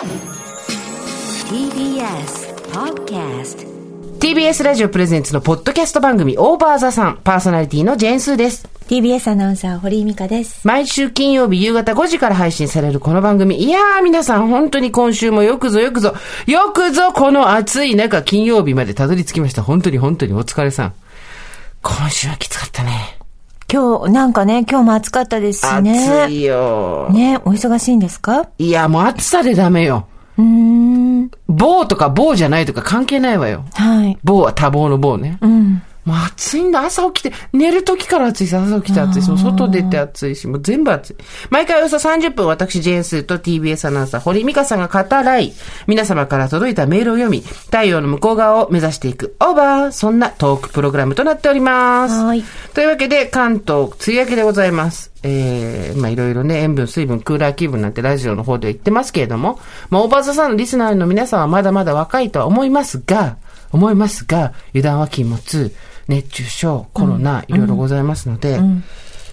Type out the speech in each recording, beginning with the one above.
TBS Podcast TBS ラジオプレゼンツのポッドキャスト番組オーバーザさんパーソナリティのジェーンスーです。TBS アナウンサー、堀井美香です。毎週金曜日夕方5時から配信されるこの番組。いやー皆さん本当に今週もよくぞよくぞ、よくぞこの暑い中金曜日までたどり着きました。本当に本当にお疲れさん。今週はきつかったね。今日、なんかね、今日も暑かったですしね。暑いよ。ね、お忙しいんですか？いやもう暑さでダメよ。うーん。棒とか棒じゃないとか関係ないわよ。はい。棒は多忙の棒ね。うん。もう暑いんだ。朝起きて、寝る時から暑いし、朝起きて暑いし、もう外出て暑いし、もう全部暑い。毎回およそ30分、私、ジェーンスーと TBS アナウンサー、堀美香さんが語らい、皆様から届いたメールを読み、太陽の向こう側を目指していく、オーバーそんなトークプログラムとなっております。はいというわけで、関東、梅雨明けでございます。えー、まあいろいろね、塩分、水分、クーラー気分なんてラジオの方では言ってますけれども、まあ、オーバーザさんのリスナーの皆さんはまだまだ若いとは思いますが、思いますが、油断は禁物、熱中症、コロナ、いろいろございますので、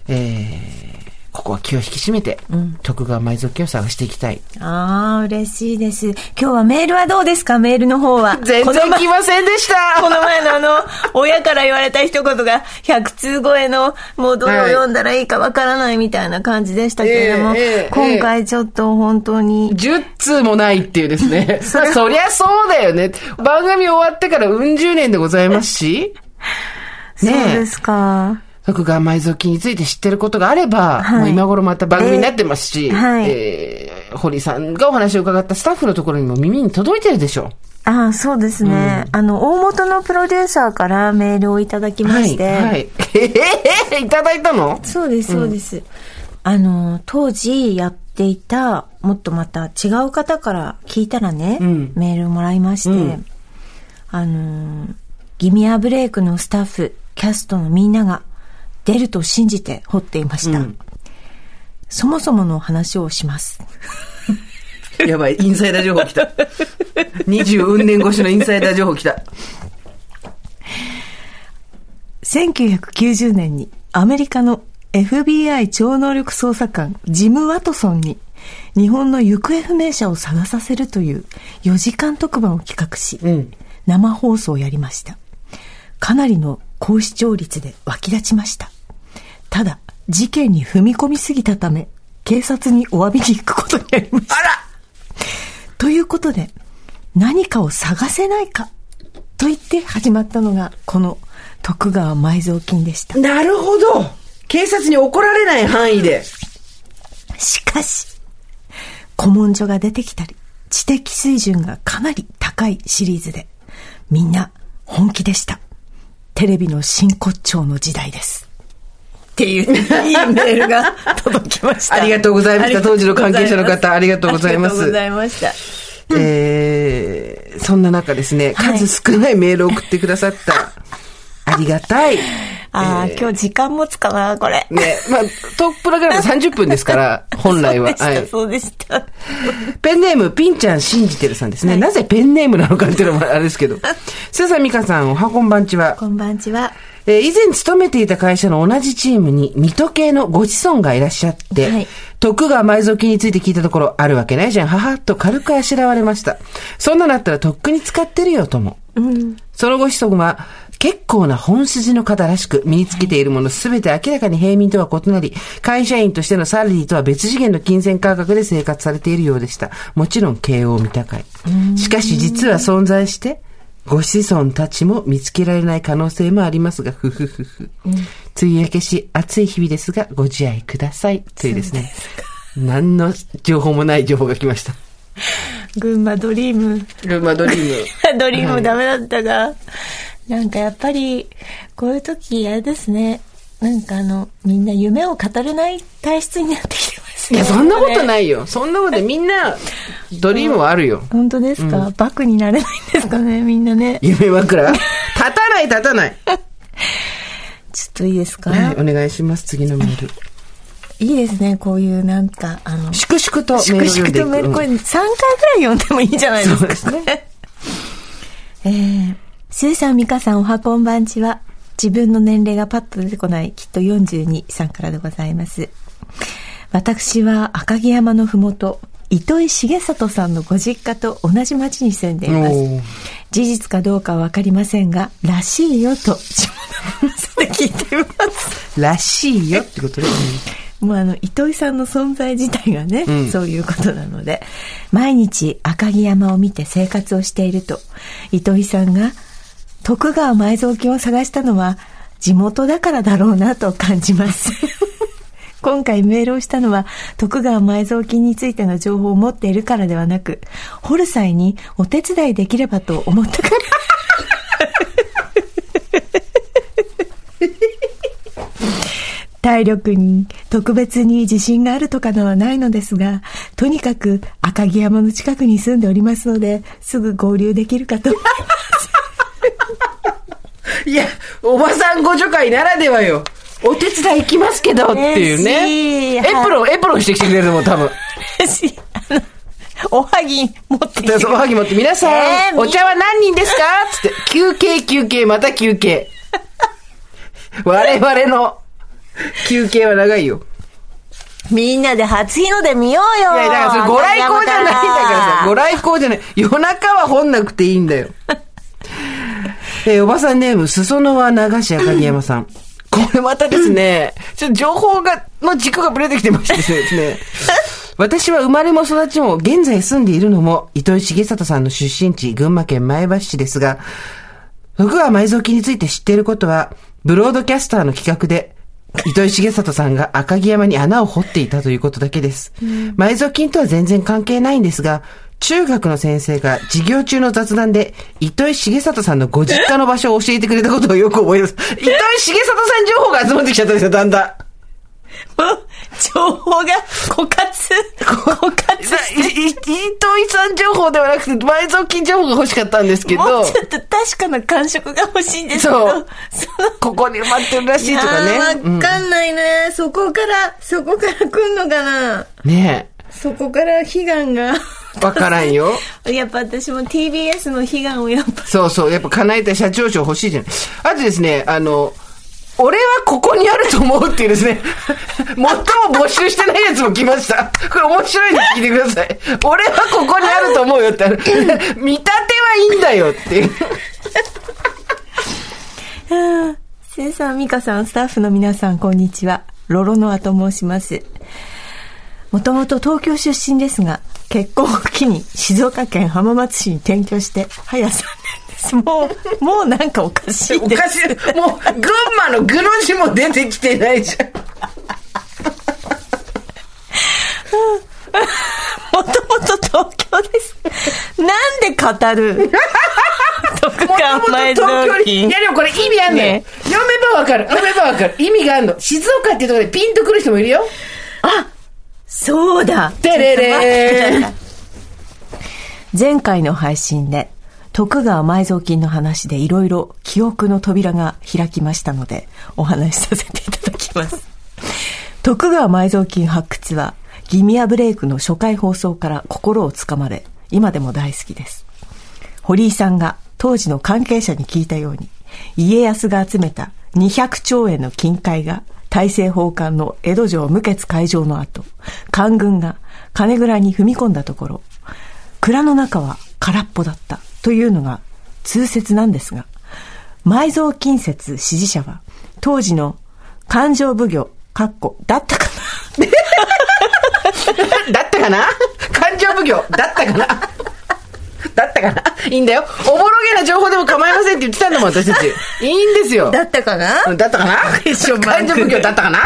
えー、ここは気を引き締めて、徳川埋蔵金を探していきたい。ああ、嬉しいです。今日はメールはどうですか？メールの方は。全然来ませんでしたこの前のあの、親から言われた一言が、100通超えの、もうどれを読んだらいいかわからないみたいな感じでしたけれども、ええええ今回ちょっと本当に、10通もないっていうですね。そりゃそりゃそうだよね。番組終わってからうん十年でございますし。そうですか。徳川埋蔵金について知ってることがあれば、はいもう今頃また番組になってますし、えはいえー堀さんがお話を伺ったスタッフのところにも耳に届いてるでしょああ、そうですね。あの、大元のプロデューサーからメールをいただきう。まして、はい。はい。え えいただいたの？そうです、そうです。あの、当時やっていた、もっとまた違う方から聞いたらね、うんメールをもらいまして、うんあの、ギミアブレイクのスタッフ、キャストのみんなが出ると信じて掘っていました。うんそもそもの話をします。やばい、インサイダー情報来た。二十運年越しのインサイダー情報来た。1990年にアメリカの FBI 超能力捜査官ジム・ワトソンに日本の行方不明者を探させるという4時間特番を企画し、うん生放送をやりました。かなりの高視聴率で湧き立ちました。ただ、事件に踏み込みすぎたため、警察にお詫びに行くことになりました。あらということで、何かを探せないかと言って始まったのが、この徳川埋蔵金でした。なるほど警察に怒られない範囲で。しかし、古文書が出てきたり、知的水準がかなり高いシリーズで、みんな本気でした。テレビの真骨頂の時代です。っていう、いいメールが届きました。ありがとうございました当時の関係者の方ありがとうございますありがとうございました。えー、そんな中ですね、はい数少ないメールを送ってくださった、ありがたい。ああ、今日時間持つかな、これ。ね、まあ、トークプログラム30分ですから、本来は。そうでした、はい。そうでした。ペンネーム、ピンちゃん信じてるさんですね。なぜペンネームなのかっていうのもあれですけど。ささみかさん、おはこんばんちは。こんばんちは。えー以前勤めていた会社の同じチームに、水戸系のご子孫がいらっしゃって、はい徳川埋蔵金について聞いたところ、あるわけないじゃん、ははっと軽くあしらわれました。そんなのあったらとっくに使ってるよ、とも。そのご子孫は、結構な本筋の方らしく、身につけているものすべて明らかに平民とは異なり、会社員としてのサラリーとは別次元の金銭価格で生活されているようでした。もちろん、慶応未高い。しかし実は存在して、ご子孫たちも見つけられない可能性もありますが、ふふふふ。梅雨明けし、暑い日々ですが、ご自愛ください。というですね。何の情報もない情報が来ました。群馬ドリーム。ルーマドリーム。ドリームダメだったが、なんかやっぱり、こういう時、あれですね。なんかあの、みんな夢を語れない体質になってきてますね。いや、そんなことないいよ。そんなことでみんな、ドリームはあるよ。本当ですか、バクになれないんですかね、みんなね。夢枕立たない、立たない。ちょっといいですか、はい、お願いします。次のメール。いいですね、こういうなんか、あの、粛々とメールを粛。々とメール、これうん3回ぐらい読んでもいいんじゃないですかね。えー、スーさん、ミカさん、おはこんばんちは。自分の年齢がパッと出てこない、きっと42さんからでございます。私は赤城山のふもと、糸井重里さんのご実家と同じ町に住んでいます。事実かどうかはわかりませんが、らしいよと、で聞いています。らしいよってことで。もうあの、糸井さんの存在自体がね、うんそういうことなので、毎日赤城山を見て生活をしていると、糸井さんが徳川埋蔵金を探したのは地元だからだろうなと感じます。今回メールをしたのは徳川埋蔵金についての情報を持っているからではなく、掘る際にお手伝いできればと思ったから。体力に特別に自信があるとかのはないのですが、とにかく赤城山の近くに住んでおりますので、すぐ合流できるかと。いや、おばさんご助会ならではよ。お手伝い行きますけどっていうね。エプロン、エプロンしてきてくれると思う、多分。おはぎ持ってきてで、そのはぎ持って、皆さん、えーお茶は何人ですか？つって、休憩、休憩、また休憩。我々の休憩は長いよ。みんなで初日の出見ようよいや、だからそれご来光じゃないんだからさ、ご来光じゃない。夜中は掘んなくていいんだよ。えーおばさんネーム、裾野は流し赤城山さん。これまたですね、ちょっと情報が、の軸がぶれてきてましてですね。私は生まれも育ちも、現在住んでいるのも、糸井重里さんの出身地、群馬県前橋市ですが、徳川埋蔵金について知っていることは、ブロードキャスターの企画で、糸井重里さんが赤城山に穴を掘っていたということだけです。埋蔵金とは全然関係ないんですが、中学の先生が授業中の雑談で、糸井重里さんのご実家の場所を教えてくれたことをよく覚えます。糸井重里さん情報が集まってきちゃった？んですよ、だんだん。もう情報が枯渇。枯渇いい糸井さん情報ではなくて、埋蔵金情報が欲しかったんですけもどう、ちょっと確かな感触が欲しいんですけど、そうここに埋まってるらしいとかね。わかんないね、そこから、そこから来んのかなねそこから悲願が。え、わからんよ。やっぱ私も TBS の悲願をやっぱ。そうそう、やっぱ叶えたい社長賞欲しいじゃん。あとですね、あの、俺はここにあると思うっていうですね、最も募集してないやつも来ました。これ面白いんで聞いてください。俺はここにあると思うよってある。見立てはいいんだよっていう。せいさん、みかさん、スタッフの皆さん、こんにちは。ロロノアと申します。もともと東京出身ですが、結婚を機に静岡県浜松市に転居して、早3年です。もう、もうなんかおかしいです。おかしい。もう、群馬の具の字も出てきてないじゃん。もともと東京です。なんで語る？徳川埋蔵金いやでもこれ意味あんのよ。ね読めばわかる。読めばわかる。意味があんの。静岡っていうところでピンとくる人もいるよ。そうだてれれー。前回の配信で徳川埋蔵金の話でいろいろ記憶の扉が開きましたのでお話しさせていただきます。徳川埋蔵金発掘はギミアブレイクの初回放送から心をつかまれ今でも大好きです。堀井さんが当時の関係者に聞いたように家康が集めた200兆円の金塊が大政奉還の江戸城無血開城の後、官軍が金蔵に踏み込んだところ、蔵の中は空っぽだったというのが通説なんですが、埋蔵金説支持者は当時の勘定奉行、かっこ、だったかな？だったかな？勘定奉行。だったかな？だったかな？いいんだよ。おぼろげな情報でも構いませんって言ってたんだもん、私たち。いいんですよ。だったかな？だったかな？クエスチョンマーク勘定奉行だったかな？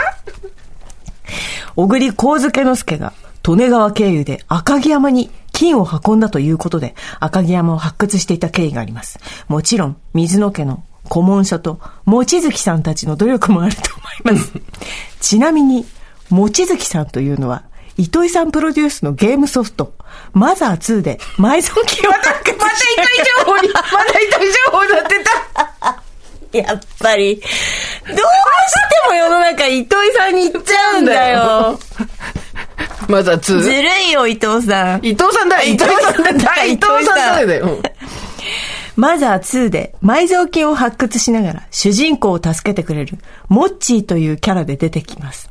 小栗光介之助が利根川経由で赤城山に金を運んだということで赤城山を発掘していた経緯があります。もちろん水野家の古文書と望月さんたちの努力もあると思います。ちなみに望月さんというのは糸井さんプロデュースのゲームソフトマザー2で埋蔵金をまた、またし糸井情報に、また糸井情報になってた。やっぱり、どうしても世の中糸井さんに行っちゃうんだよ。まずは2。ずるいよ、伊藤さん。伊藤さんだ、伊藤さんだ、伊藤さんだだよ。うんマザー2で埋蔵金を発掘しながら主人公を助けてくれるモッチーというキャラで出てきます。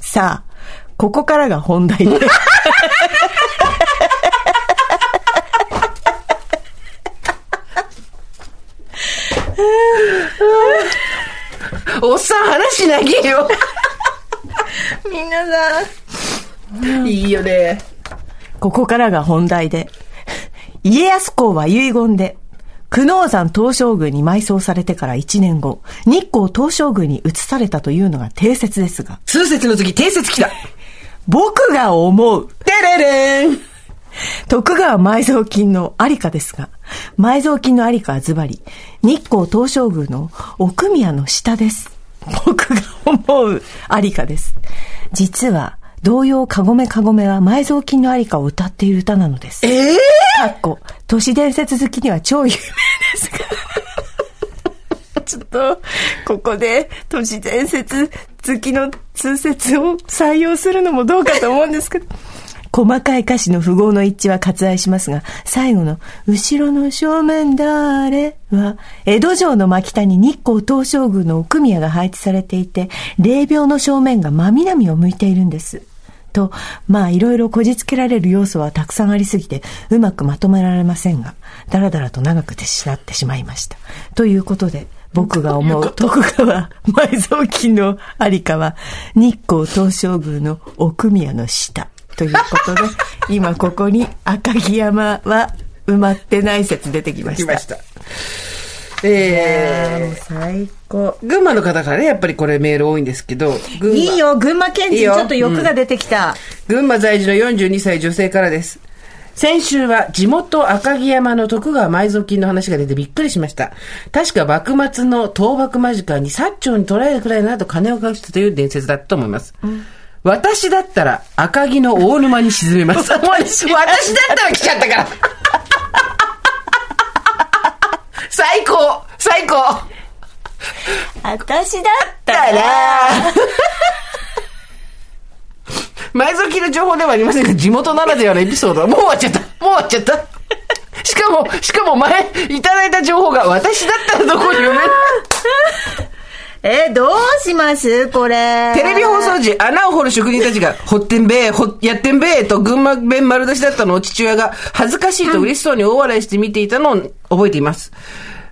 さあ、ここからが本題で。おっさん話長えよ。皆さん。いいよね。ここからが本題で。家康公は遺言で、久能山東照宮に埋葬されてから1年後、日光東照宮に移されたというのが定説ですが、通説の次、定説来た。僕が思う、てれれん。徳川埋蔵金のありかですが、埋蔵金のありかはズバリ、日光東照宮の奥宮の下です。僕が思うありかです。実は、童謡かごめかごめは埋蔵金のありかを歌っている歌なのです。ええかっこ、都市伝説好きには超有名ですが。ちょっと、ここで都市伝説好きの通説を採用するのもどうかと思うんですけど。細かい歌詞の符号の一致は割愛しますが、最後の、後ろの正面誰は、江戸城の真北に日光東照宮の奥宮が配置されていて、霊廟の正面が真南を向いているんです。と、まあいろいろこじつけられる要素はたくさんありすぎて、うまくまとめられませんが、だらだらと長くてしなってしまいました。ということで、僕が思う徳川埋蔵金のありかは、日光東照宮の奥宮の下。ということで、今ここに赤城山は埋まってない説出てきました。来ました。いやーもえう最高。ー、群馬の方からね、やっぱりこれメール多いんですけど、いいよ、群馬県人、ちょっと欲が出てきた。群馬在住の42歳女性からです。先週は地元赤城山の徳川埋蔵金の話が出てびっくりしました。確か幕末の倒幕間近に薩長に捕らえるくらいなど金を隠したという伝説だったと思います。私だったら赤城の大沼に沈めます。私だったら来ちゃったから。最高最高私だったら 埋蔵金の情報ではありませんが、地元ならではのエピソードはもう終わっちゃった。もう終わっちゃった。しかも、しかも前、いただいた情報が私だったらどこに埋める？え、どうします？これ。テレビ放送時、穴を掘る職人たちが、掘ってんべえ、ほやってんべえと群馬弁丸出しだったのを父親が恥ずかしいと嬉しそうに大笑いして見ていたのを覚えています。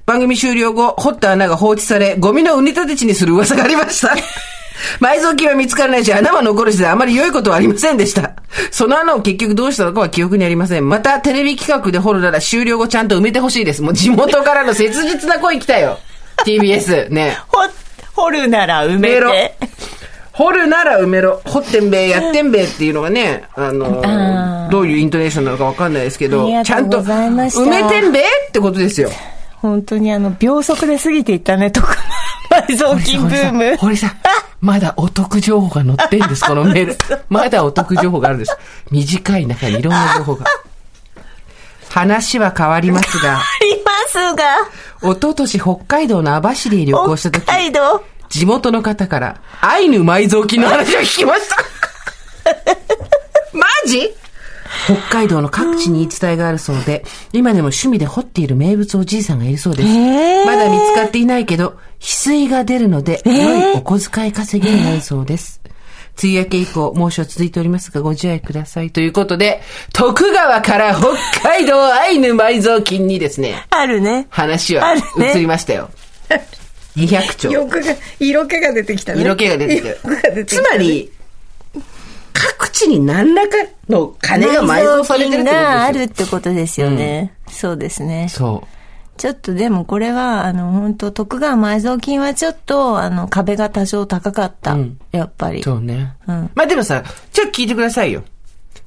番組終了後、掘った穴が放置され、ゴミの埋め立て地にする噂がありました。埋蔵金は見つからないし、穴は残るしであまり良いことはありませんでした。その穴を結局どうしたのかは記憶にありません。また、テレビ企画で掘るなら終了後ちゃんと埋めてほしいです。もう地元からの切実な声来たよ。TBS。ね。ほ、掘るなら埋めて。掘るなら埋めろ。掘ってんべえ、やってんべえっていうのがね、あのあーどういうイントネーションなのかわかんないですけあどちゃんと埋めてんべえってことですよ。本当にあの、秒速で過ぎていったね、とか。埋蔵金ブーム。堀さん、まだお得情報が載ってんです、このメール。まだお得情報があるんです。短い中にいろんな情報が。話は変わりますが、ありますが、一昨年北海道の網走へ旅行した時、北海道？地元の方から、アイヌ埋蔵金の話を聞きました。マジ？北海道の各地に言い伝えがあるそうで、今でも趣味で掘っている名物おじいさんがいるそうです。えーまだ見つかっていないけど、翡翠が出るので、良いお小遣い稼ぎになるそうです。梅雨明け以降、猛暑続いておりますが、ご自愛ください。ということで、徳川から北海道アイヌ埋蔵金にですね、あるね。話は移りましたよ。200兆。色気が出てきたね。色気が出てきて色気が出てきたつまり、各地に何らかの金が埋蔵されてるってことですよ。があるってことですよね。そうですね。そう。ちょっとでもこれは、あの、本当徳川埋蔵金はちょっと、あの、壁が多少高かった。うんやっぱり。そうね。うんまあでもさ、ちょっと聞いてくださいよ。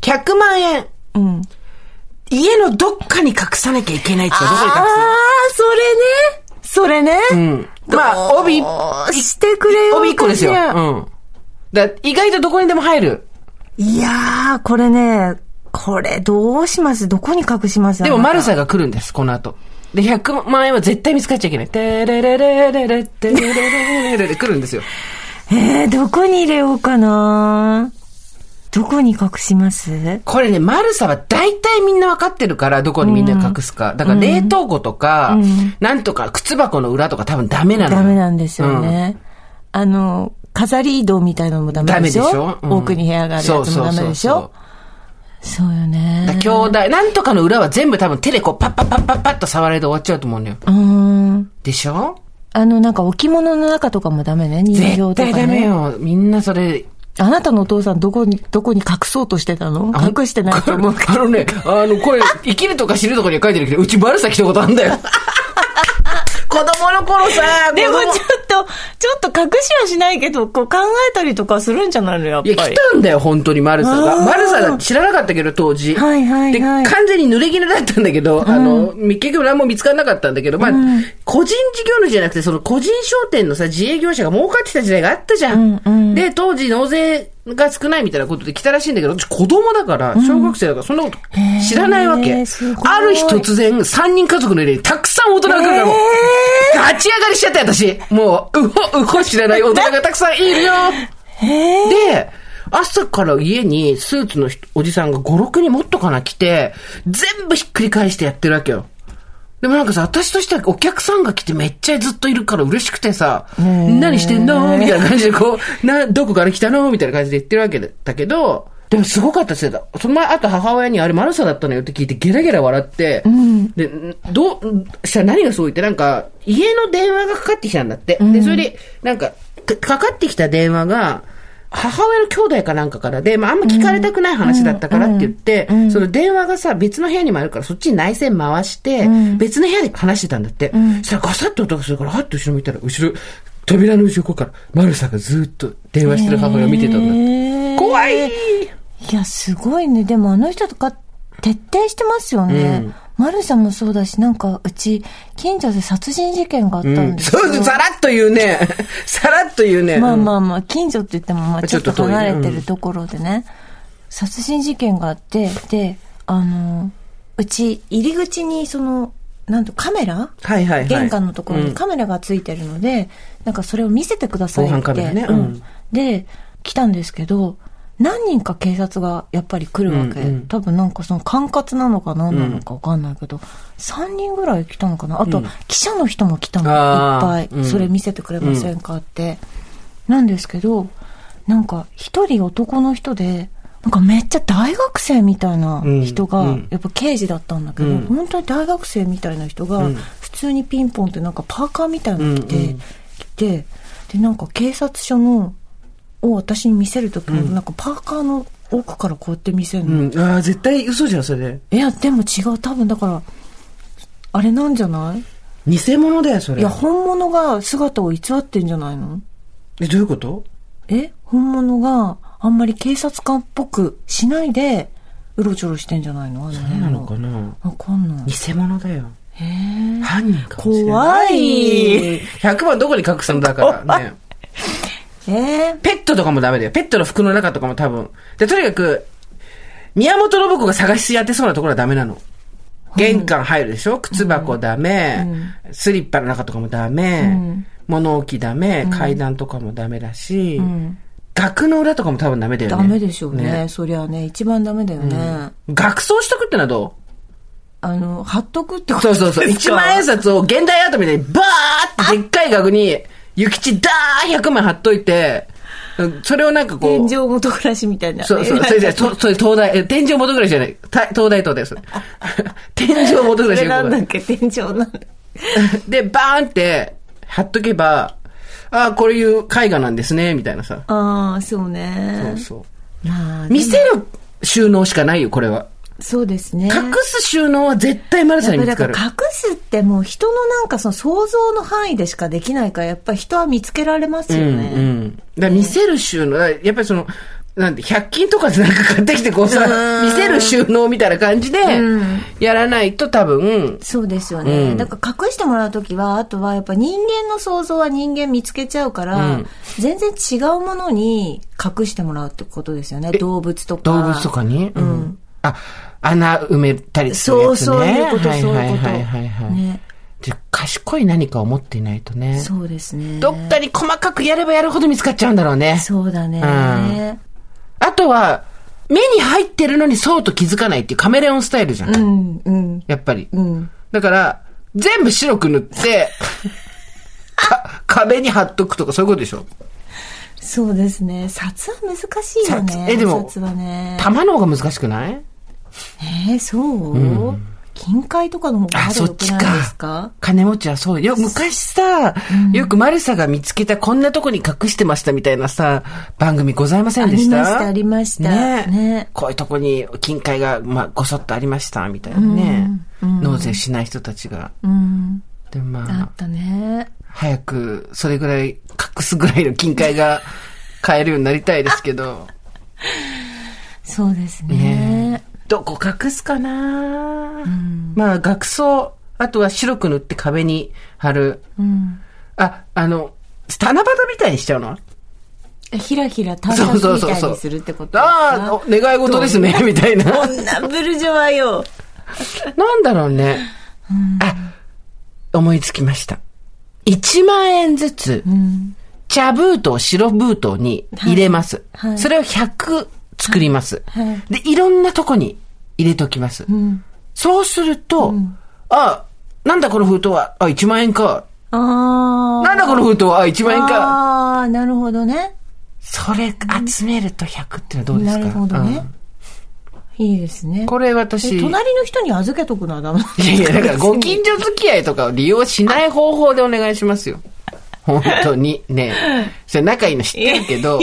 100万円、うん。家のどっかに隠さなきゃいけないって言ったらどこああ、それね。それね。に隠すうん。まあ、帯、どうしてくれよ。帯1個ですよ。うん。だ意外とどこにでも入る。いやー、これね、これどうします？どこに隠します？でも、マルサが。が来るんです、この後。で、100万円は絶対見つかっちゃいけない。てれれれれれ、てれれれれれ来るんですよ。えー、どこに入れようかなどこに隠しますこれね、マルサは大体みんなわかってるから、どこにみんな隠すか。だから冷凍庫とか、うんなんとか靴箱の裏とか多分ダメなのよダメなんですよね。あの、飾り移動みたいなのもダメでしょ？でしょ？うん奥に部屋があるやつもダメでしょ？そうよね。兄弟、なんとかの裏は全部多分手でこうパッパッパッパッパッと触られて終わっちゃうと思うんだよ。うーん。でしょ？あの、なんか置物の中とかもダメね。人形とか絶対ダメね。よ。みんなそれ、あなたのお父さんどこに、どこに隠そうとしてたの？隠してないと思う。あのね、あの、これ、生きるとか死ぬとかには書いてるけど、うちバルサ来たことあんだよ。子供の頃さ、でもちょっと、ちょっと隠しはしないけど、こう考えたりとかするんじゃないのやっいや、ぱり。来たんだよ、本当に、マルサが。マルサが知らなかったけど、当時。はいはいはいで、完全に濡れ衣だったんだけど、あの、結局何も見つからなかったんだけど、まあ、個人事業主じゃなくて、その個人商店のさ、自営業者が儲かってた時代があったじゃん。で、当時納税が少ないみたいなことで来たらしいんだけど、私子供だから、小学生だから、そんなこと知らないわへけ。ある日突然、三人家族の家にたくさん大人が来るからもう、ガチ上がりしちゃったよ、私。もう、うほ、うほ知らない大人がたくさんいるよ。で、朝から家にスーツの人おじさんが5、6人もっとかな来て、全部ひっくり返してやってるわけよ。でもなんかさ、私としてはお客さんが来てめっちゃずっといるから嬉しくてさ、何してんのみたいな感じでこう、な、どこから来たのみたいな感じで言ってるわけだけど、でもすごかったですよ。その前、あと母親にあれマルサだったのよって聞いてゲラゲラ笑って、で、どう、したら何がすごいってなんか、家の電話がかかってきたんだって。で、それで、なんか、かかかってきた電話が、母親の兄弟かなんかからで、まあ、あんま聞かれたくない話だったからって言って、その電話がさ、別の部屋にもあるから、そっちに内線回して、別の部屋で話してたんだって。そしたらガサッと音がするから、はっと後ろ見たら、後ろ、扉の後ろから、マルサがずっと電話してる母親を見てたんだって。へー怖いいや、すごいね。でもあの人とか徹底してますよね。マルさんもそうだし、なんか、うち、近所で殺人事件があったんですよ。そう、さらっと言うね。さらっと言うね。まあまあまあ、近所って言っても、まあちょっと離れてるところでね、殺人事件があって、で、あの、うち、入り口にその、なんとカメラ？はいはいはい。玄関のところうんにカメラがついてるので、なんかそれを見せてくださいって。ねううんんで、来たんですけど、何人か警察がやっぱり来るわけ？うんうん。多分なんかその管轄なのか何なのかわかんないけど、3人ぐらい来たのかな？あと、記者の人も来たの、いっぱい、うん。それ見せてくれませんか？って。なんですけど、なんか一人男の人で、なんかめっちゃ大学生みたいな人が、うんうん。やっぱ刑事だったんだけど、うん。本当に大学生みたいな人が、普通にピンポンってなんかパーカーみたいなの着て、うんうん。来て、で、なんか警察署の、を私に見せるときも、なんかパーカーの奥からこうやって見せるの。うん。ああ、絶対嘘じゃん、それ。いや、でも違う。多分だから、あれなんじゃない？偽物だよ、それ。いや、本物が姿を偽ってんじゃないの？え、どういうこと？え本物があんまり警察官っぽくしないで、うろちょろしてんじゃないの？あのそうなのかな？わかんない。偽物だよ。へえ。犯人かもしれない。怖い。100番どこに隠すんだからね。えー、ペットとかもダメだよ。ペットの服の中とかも多分。で、とにかく、宮本信子が探し当てそうなところはダメなの。玄関入るでしょ？靴箱ダメ、スリッパの中とかもダメ、物置ダメ、階段とかもダメだし、額の裏とかも多分ダメだよね。ダメでしょうね。そりゃね、一番ダメだよね。額装しとくってのはどあの、貼っとくってこうとそうそうそう。一万円札を現代アートみたいにバーってでっかい額に、諭吉ダー100枚貼っといて、それをなんかこう。天井元暮らしみたいな。そうそう、それじゃ、そ それ東大、え天井元暮らしじゃない。た東大東大です。天井元暮らしそれなんだっけ？天井なんだ。で、バーンって貼っとけば、ああ、こういう絵画なんですね、みたいなさ。ああ、そうね。そうそう。まあ、見せる収納しかないよ、これは。そうですね。隠す収納は絶対マルサに見つかる。だから隠すってもう人のなんかその想像の範囲でしかできないから、やっぱり人は見つけられますよね。うんうん。だ見せる収納、やっぱりその、なんて、100均とかでなんか買ってきてこうさ、見せる収納みたいな感じで、やらないと多分、そうですよね。うんだから隠してもらうときは、あとはやっぱ人間の想像は人間見つけちゃうから、うん全然違うものに隠してもらうってことですよね。動物とか。動物とかに、うん、あ、穴埋めたりするそう、やつね。そういうこと、はいそういうこと。はいはいはいはい。ね。で賢い何かを持っていないとね。そうですね。どっかに細かくやればやるほど見つかっちゃうんだろうね。そうだね。んあとは、目に入ってるのにそうと気づかないっていうカメレオンスタイルじゃん。うん、うん、やっぱり。うん。だから、全部白く塗って、か壁に貼っとくとかそういうことでしょ？そうですね。札は難しいよね。札えでも札はね。玉の方が難しくない？えー、そう、金塊とかの方があ、まだそっち良くないですか？か。金持ちはそうよ。昔さ、よくマルサが見つけたこんなとこに隠してましたみたいなさ、番組ございませんでした？ありましたありましたねねこういうとこに金塊が、まあ、ごそっとありました、みたいなね。納税しない人たちが。うん。でもまあ、あったね。早くそれぐらい隠すぐらいの金塊が買えるようになりたいですけど。そうですね。ねどこ隠すかな、まあ、額装、あとは白く塗って壁に貼る。うん。あ、あの、七夕みたいにしちゃうの？ひらひら短冊みたいにするってことああ、お願い事ですね、みたいな。こんなブルジョワよ。なんだろうね。あ、思いつきました。1万円ずつ、茶封筒、白封筒に入れます。はいはいそれを100作ります、はいはいで、いろんなとこに入れときます。そうすると、あ、なんだこの封筒は、あ、1万円か。ああ。なんだこの封筒は、あ、1万円か。ああ、なるほどね。それ集めると100ってのはどうですか？なるほどね。いいですね。これえ私、隣の人に預けとくのはダメいやいや、だからご近所付き合いとかを利用しない方法でお願いしますよ。本当に。ねえ。それ仲いいの知ってるけど、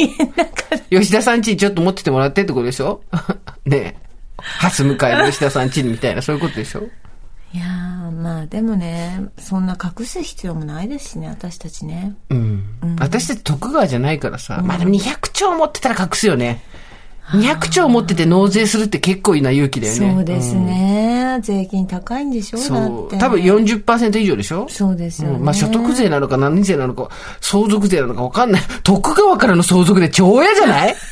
吉田さん家にちょっと持っててもらってってことでしょ？ねえ。ハス向かいの吉田さん家にみたいな、そういうことでしょ？いやー、まあでもね、そんな隠す必要もないですしね、私たちね。うん。私たち徳川じゃないからさ、まあでも200兆持ってたら隠すよね。200兆持ってて納税するって結構いいな勇気だよね。そうですね。税金高いんでしょ？うん。だって。そう。多分40%以上でしょ？そうですよね。うんまあ所得税なのか何税なのか、相続税なのかわかんない。徳川からの相続で超嫌じゃない？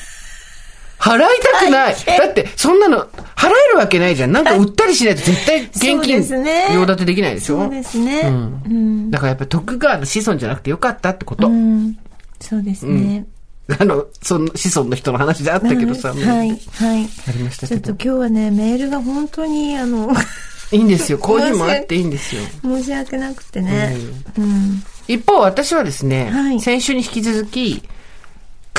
払いたくない。だって、そんなの、払えるわけないじゃん。なんか売ったりしないと絶対現金、用立てできないでしょ？そうですね。うん。だからやっぱり徳川の子孫じゃなくてよかったってこと。うん。そうですね。あの、その子孫の人の話であったけどさ。はい、はい。ありましたちょっとけど。今日はね、メールが本当に、あの、いいんですよ。こういう日もあっていいんですよ。申し訳なくてね。うん。一方、私はですね、はい先週に引き続き、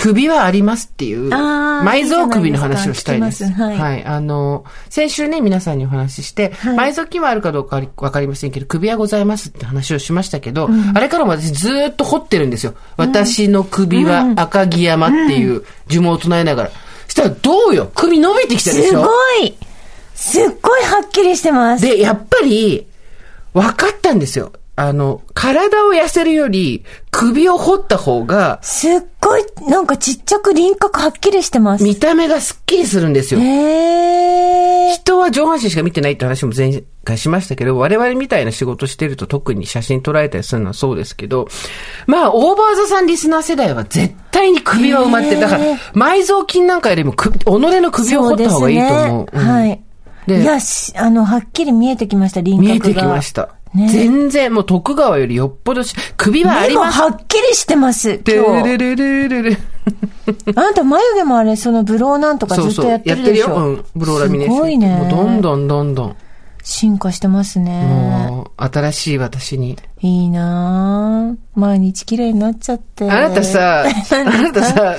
首はありますっていう、埋蔵首の話をしたいです。いですか聞きますはいあの、先週ね、皆さんにお話しして、はい埋蔵金はあるかどうかわかりませんけど、首はございますって話をしましたけど、あれからも私ずーっと掘ってるんですよ。私の首は赤城山っていう呪文を唱えながら。したらどうよ？首伸びてきたでしょ？すごいすっごいはっきりしてます。で、やっぱり、分かったんですよ。あの、体を痩せるより、首を掘った方が、すっごい、なんかちっちゃく輪郭はっきりしてます。見た目がスッキリするんですよ。へー。人は上半身しか見てないって話も前回しましたけど、我々みたいな仕事してると特に写真捉えたりするのはそうですけど、まあ、オーバーザさんリスナー世代は絶対に首は埋まってる。だから、埋蔵金なんかよりも首、己の首を掘った方がいいと思う。そうですねはい。でいや、しあの、はっきり見えてきました、輪郭が。見えてきました。ね全然、もう徳川よりよっぽどし、首はあ目もります。はっきりしてます、て今日。るるるるるあんた眉毛もあれ、そのブローなんとかずっとやってるでしょ。やってるよ。うん。ブローラミネーション。すごいね。もうどんどんどんどん。進化してますね。もう、新しい私に。いいなぁ。毎日綺麗になっちゃって。あなたさ、あなたさ、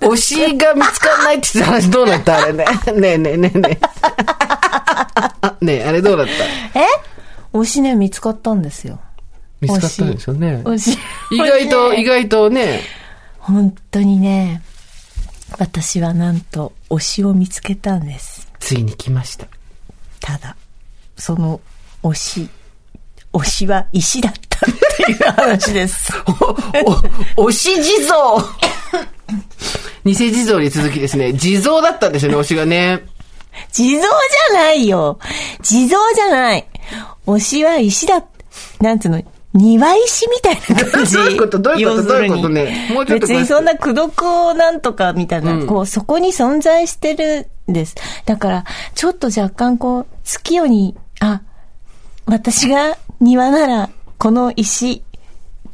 推しが見つかんないって話どうなった？あれね。ねえねえねえねえ。ねえ、あれどうだった？え？推しね、見つかったんですよ。見つかったんですよね。推し。意外と、意外とね、本当にね、私はなんと推しを見つけたんです。ついに来ました。ただ、その推し、推しは石だったっていう話です。推し地蔵 偽地蔵に続きですね、地蔵だったんですよね、推しがね。地蔵じゃないよ地蔵じゃない推しは石だ。なんつうの？庭石みたいな感じ。どういうこと？どういうこと？どういうこと？ねもうちょっと？別にそんな口説をなんとかみたいな、うん。こう、そこに存在してるんです。だから、ちょっと若干こう、月夜に、あ、私が庭なら、この石、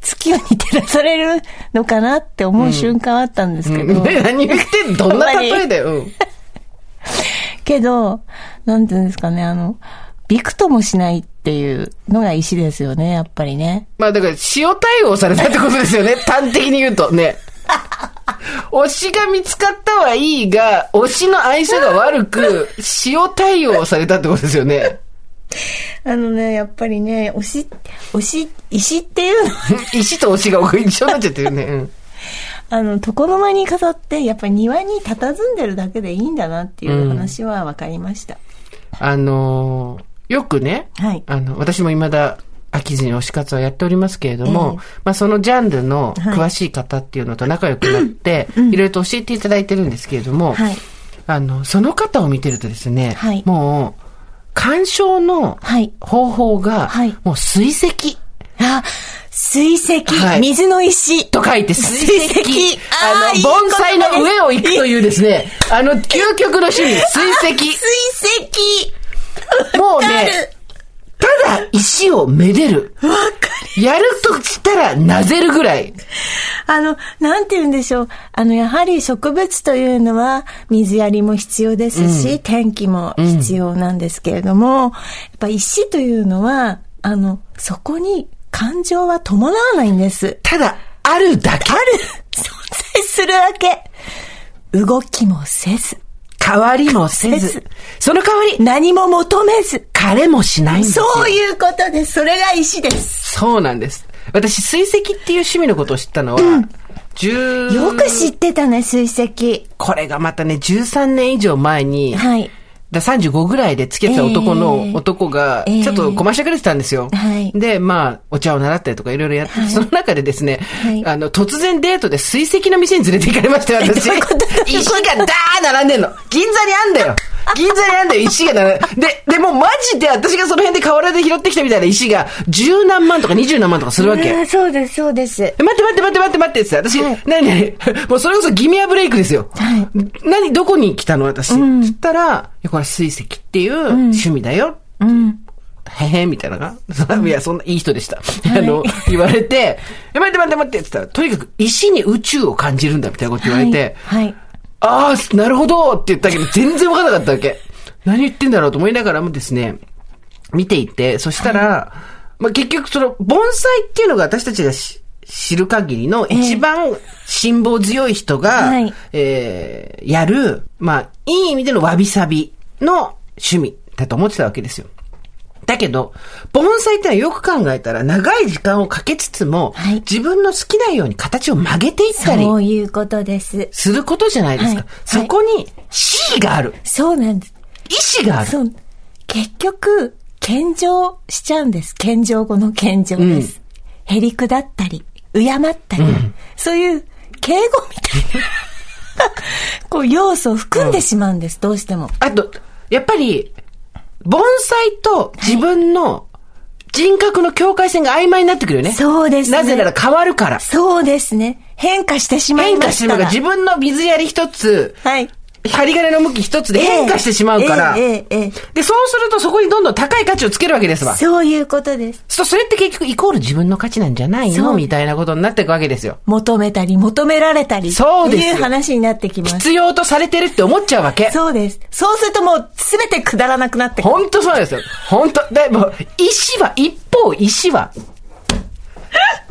月夜に照らされるのかなって思う瞬間あったんですけど。ね、何言ってん？のどんな例えだよ。うん。けど、なんていうんですかね、あの、びくともしないっていうのが石ですよね、やっぱりね。まあだから、塩対応されたってことですよね。端的に言うとね。推しが見つかったはいいが、推しの相性が悪く、塩対応されたってことですよね。あのね、やっぱりね、推し、推し、石っていうのは、石と推しが一緒になっちゃってるね。うん あの、床の間に飾って、やっぱり庭に佇んでるだけでいいんだなっていう話は分かりました。あのーよくね、はい。あの、私も未だ飽きずに推し活はやっておりますけれども、えまあそのジャンルのはい。詳しい方っていうのと仲良くなって、いろいろと教えていただいてるんですけれども、はい。あの、その方を見てるとですね、はい。もう、鑑賞のはい。方法が、はい。もう水石。あ、水石、はい。水の石。と書いて水石。水石。あの、盆栽の上を行くというですね、あの、究極の趣味、水石。水石もうねただ石をめでる。わかる。やるとしたらなぜるぐらい。あの、なんて言うんでしょう。あの、やはり植物というのは、水やりも必要ですし、天気も必要なんですけれども、やっぱ石というのは、あの、そこに感情は伴わないんです。ただ、あるだけ。ある、存在するだけ。動きもせず、変わりもせず。その代わり、何も求めず。枯れもしないんですよ。そういうことです。それが石です。そうなんです。私、水石っていう趣味のことを知ったのは、10よく知ってたね、水石。これがまたね、13年以上前に、はい。だ35ぐらいで付き合ってた男のええ男が、ええちょっとこましてくれてたんですよ。はいで、まあ、お茶を習ったりとかいろいろやってて、はいその中でですね、はいあの、突然デートで水石の店に連れて行かれましたよ、私。石がダー並んでんの。銀座にあんだよ。銀座にあんだよ、石が並んで。で、でもうマジで私がその辺で河原で拾ってきたみたいな石が、十何万とか二十何万とかするわけ。うんそうです、そうです。え待って待って待って待って待ってって私、はい何何？もうそれこそギミアブレイクですよ。はい何、どこに来たの？私。んつったら、いや、これ水石っていう趣味だよ。うん。へへみたいなな。いや、そんないい人でした。あの、言われて、え、待って待って待ってって言ったら、とにかく石に宇宙を感じるんだみたいなこと言われて、はい。はいああ、なるほどって言ったけど、全然わからなかったわけ。何言ってんだろうと思いながらもですね、見ていて、そしたら、まあ、結局その、盆栽っていうのが私たちがし知る限りの一番辛抱強い人が、はいえーやる、まあ、いい意味でのわびさびの趣味だと思ってたわけですよ。だけど、盆栽ってのはよく考えたら長い時間をかけつつも、はい自分の好きなように形を曲げていったりそういうことです。することじゃないですか。はいそこに死がある。そうなんです。意志がある。そう。結局、献上しちゃうんです。献上後の献上です。へりくだったり、敬ったり、そういう敬語みたいな、こう、要素を含んでしまうんです、どうしても。あと、やっぱり、盆栽と自分の人格の境界線が曖昧になってくるよね。そうですねなぜなら変わるから。そうですね。変化してしまい変ましたら。化してるから、自分の水やり一つ、はい。針金の向き一つで変化してしまうから。ええええええで、そうするとそこにどんどん高い価値をつけるわけですわ。そういうことです。そうそれって結局イコール自分の価値なんじゃない？のみたいなことになっていくわけですよ。求めたり、求められたり。そうですよいう話になってきます。必要とされてるって思っちゃうわけ。そうです。そうするともう、すべてくだらなくなってくる。本当そうですよ。本当でも、石は、一方石は、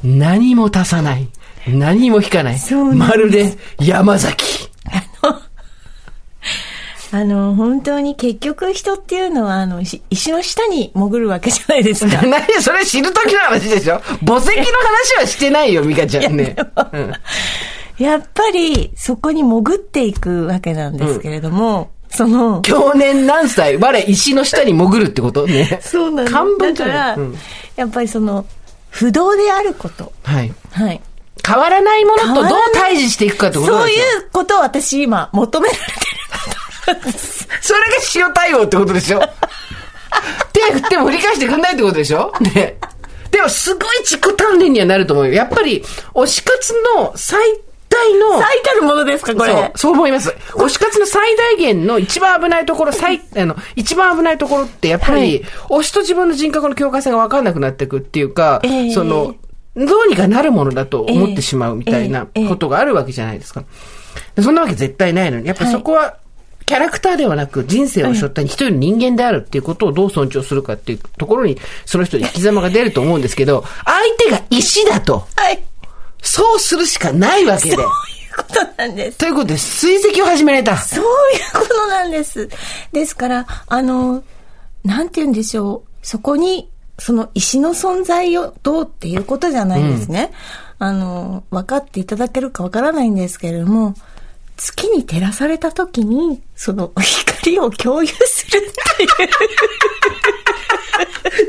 何も足さない。何も引かない。まるで山崎。あの、本当に結局人っていうのは、あの、石石の下に潜るわけじゃないですか。何それ知る時の話でしょ？墓石の話はしてないよ、ミカちゃんね。うんやっぱり、そこに潜っていくわけなんですけれども、その、去年何歳？我石の下に潜るってことね。そうなんです。だから。うんやっぱりその、不動であること。はい。はい。変わらないものとどう対峙していくかってことそうい。うことを私今求められてる。それが塩対応ってことでしょ？手振っても振り返してくんないってことでしょ？ね。でもすごい自己鍛錬にはなると思うよ。やっぱり、推し活の最大の、最たるものですか、これ。そう、そう思います。推し活の最大限の一番危ないところ、最、あの、一番危ないところって、やっぱり、はい推しと自分の人格の境界線が分かんなくなっていくっていうか、ええその、どうにかなるものだと思ってしまうみたいなええええことがあるわけじゃないですか。でそんなわけ絶対ないのに、やっぱりそこは、キャラクターではなく人生を背負った一人の人間であるっていうことをどう尊重するかっていうところに、その人に生き様が出ると思うんですけど、相手が石だと、はい。そうするしかないわけで。そういうことなんです。ということで、追跡を始められた。そういうことなんです。ですから、あの、なんて言うんでしょう。そこに、その石の存在をどうっていうことじゃないですね。あの、分かっていただけるか分からないんですけれども、月に照らされた時に、その光を共有するっていう。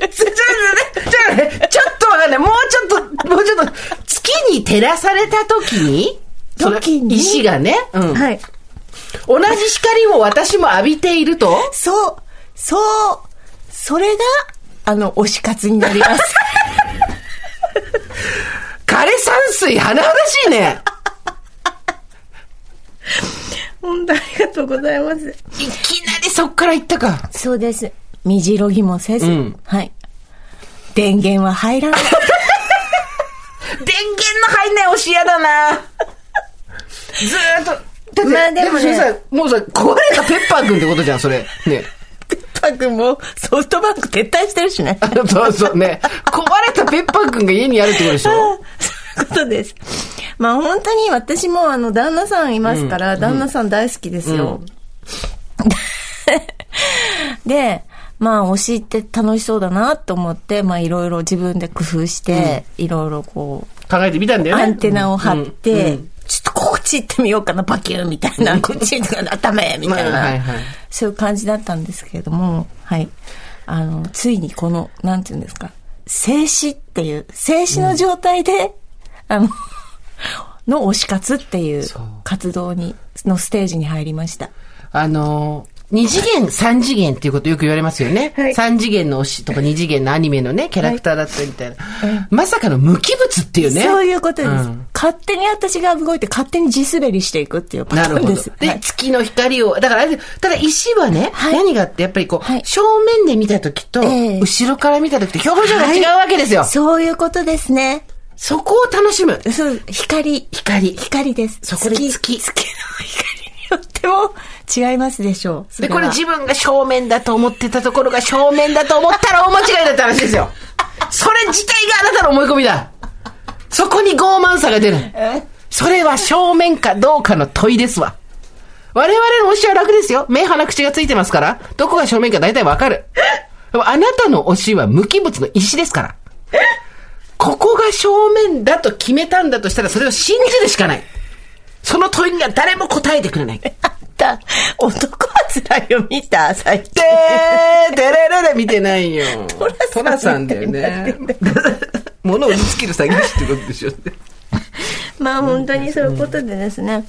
ちょ、ちょ、ちょ、ちょっとわかんない。もうちょっと、もうちょっと、月に照らされた時に、時に？石がね、うん。はい。同じ光を私も浴びていると、そう、そう、それが、あの、推し活になります。枯山水、甚だしいね。本当ありがとうございます。いきなりそっから行ったか。そうです。身じろぎもせず、うんはい。電源は入らない。電源の入んない押し屋だな。ずーっと。だって、まあでもねそれさ、もうさ、壊れたペッパーくんってことじゃん、それ。ね。パックもソフトバンク撤退してるしね。そうそうね。壊れたペッパーくんが家にあるってことでしょ？そういうことです。まあ本当に私もあの旦那さんいますから、旦那さん大好きですよ。で、まあ推しって楽しそうだなと思って、まあいろいろ自分で工夫して、いろいろこう、考えてみたんだよね。アンテナを張って、ちょっとこっち行ってみようかな、パキューみたいな、こっち行ってみたいな、ま あはいはい。そういう感じだったんですけれども、はい。あの、ついにこの、なんていうんですか、静止っていう、静止の状態で、あの、の推し活っていう活動に、のステージに入りました。あのー、二次元、三次元っていうことよく言われますよね。はい三次元の推しとか二次元のアニメのね、キャラクターだったりみたいな。まさかの無機物っていうね。そういうことです、うん勝手に私が動いて勝手に地滑りしていくっていうパタなるほどーンです。。で、はい月の光を、だからあれ、ただ石はね、はい何があって、やっぱりこう、はい正面で見た時と、ええ後ろから見た時と表情が違うわけですよ。そういうことですね。そこを楽しむ。そう、光。光。光です。そこで月月の光によっても違いますでしょう。で、これは自分が正面だと思ってたところが正面だと思ったら大間違いだって話ですよ。それ自体があなたの思い込みだ。そこに傲慢さが出る。それは正面かどうかの問いですわ。我々の推しは楽ですよ。目、鼻、口がついてますから。どこが正面か大体わかる。でもあなたの推しは無機物の石ですから。ここが正面だと決めたんだとしたらそれを信じるしかない。その問いには誰も答えてくれない。あった、男は辛いよ見た最近。てー、てれれれ見てないよ。トラさんだよね。物を売りつける詐欺師ってことでしょ。まあ本当にそういうことでですね、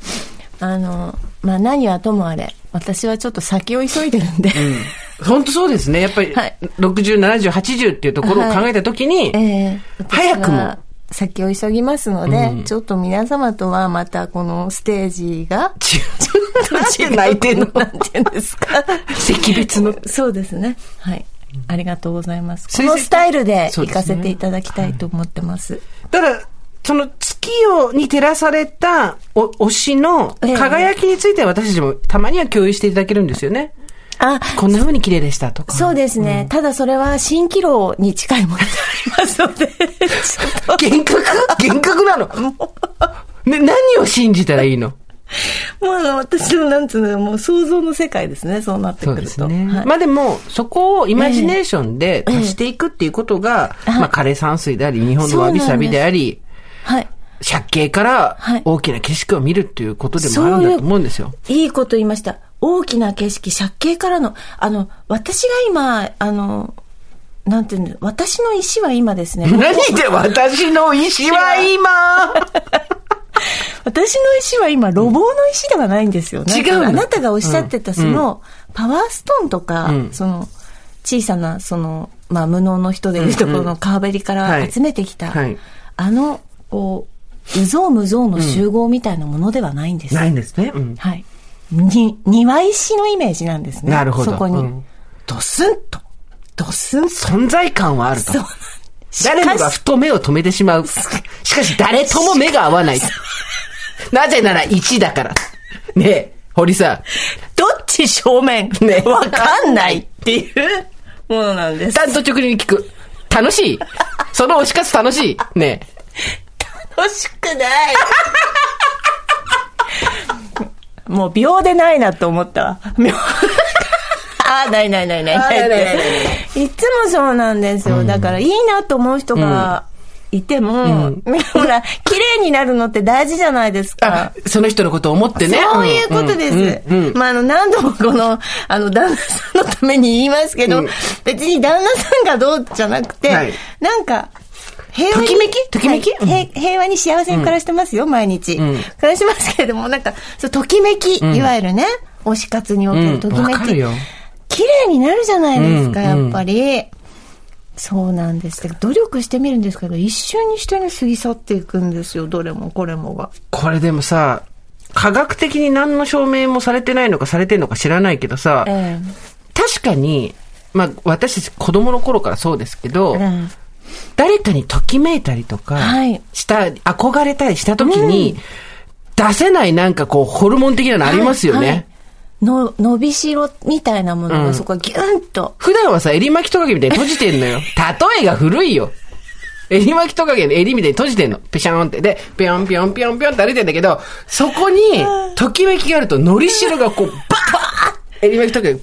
あの、まあ何はともあれ、私はちょっと先を急いでるんで、本当そうですね。やっぱり、はい60、70、80っていうところを考えたときに、ええ早くも先を急ぎますので、ちょっと皆様とはまたこのステージが、ちょっとなんで泣いてんのなんて言うんですか。惜別の。そうですね。はい。ありがとうございます。このスタイルで行かせていただきたいと思ってます。ただ、その月をに照らされたお推しのええ輝きについては私たちもたまには共有していただけるんですよね。あ、こんな風に綺麗でしたとか。そうですね。ただそれは蜃気楼に近いものでありますので、幻覚？幻覚なの？ね、何を信じたらいいの？もう私のなんつうの、もう想像の世界ですね、そうなってくると。はいまあでも、そこをイマジネーションで足していくっていうことが、ええまあ枯山水であり、日本のわびさびであり、はい。借景からはい大きな景色を見るっていうことでもあるんだと思うんですよ。いいこと言いました。大きな景色、借景からの、あの、私が今、あの、なんていうの、私の石は今ですね。何で私の石は今？私の石は今、路傍の石ではないんですよね。違うの？あなたがおっしゃってた、その、パワーストーンとか、うんその、小さな、その、まあ、無能の人でいうところの川べりから集めてきた、はいはいあの、こう、うぞうむぞうの集合みたいなものではないんです。ないんですね。うんはい。に、庭石のイメージなんですね。なるほどそこに。うんドスンと。ドスンと。存在感はあるとそう。誰もがふと目を止めてしまう。しかし誰とも目が合わない。なぜなら1だから。ねえ、堀さん。どっち正面？ねわかんないっていうものなんです。単と直入に聞く。楽しいその推し活楽しいねえ。楽しくない。もう秒でないなと思ったわ。秒 ああ、ないないないないないって。いつもそうなんですよ。だから、いいなと思う人がいても、ほら、綺麗になるのって大事じゃないですかあ。その人のことを思ってね。そういうことです。うんうんうんまあ、あの、何度もこの、あの、旦那さんのために言いますけど、うん別に旦那さんがどうじゃなくて、はいなんか、平和に。ときめき？ときめき？はい平平和に幸せに暮らしてますよ、毎日。ん暮らしますけれども、なんか、そう、ときめき、いわゆるね、推し活におけるときうんめき。綺麗になるじゃないですか、うんやっぱり。そうなんです。努力してみるんですけど、一瞬にしてね、過ぎ去っていくんですよ、どれもこれもが。これでもさ、科学的に何の証明もされてないのかされてんのか知らないけどさ、え確かに、まあ私たち子供の頃からそうですけど、ええ誰かにときめいたりとか、はいした、憧れたりした時に、出せないなんかこう、ホルモン的なのありますよね。はいはいの、伸びしろみたいなものうんがそこがギュンと。普段はさ、襟巻きトカゲみたいに閉じてんのよ。例えが古いよ。襟巻きトカゲの襟みたいに閉じてんの。ペシャーンって。で、ぴょんぴょんぴょんぴょんって歩いてんだけど、そこに、ときめきがあると、のりしろがこう、バーッ襟巻きトカゲ、バーッ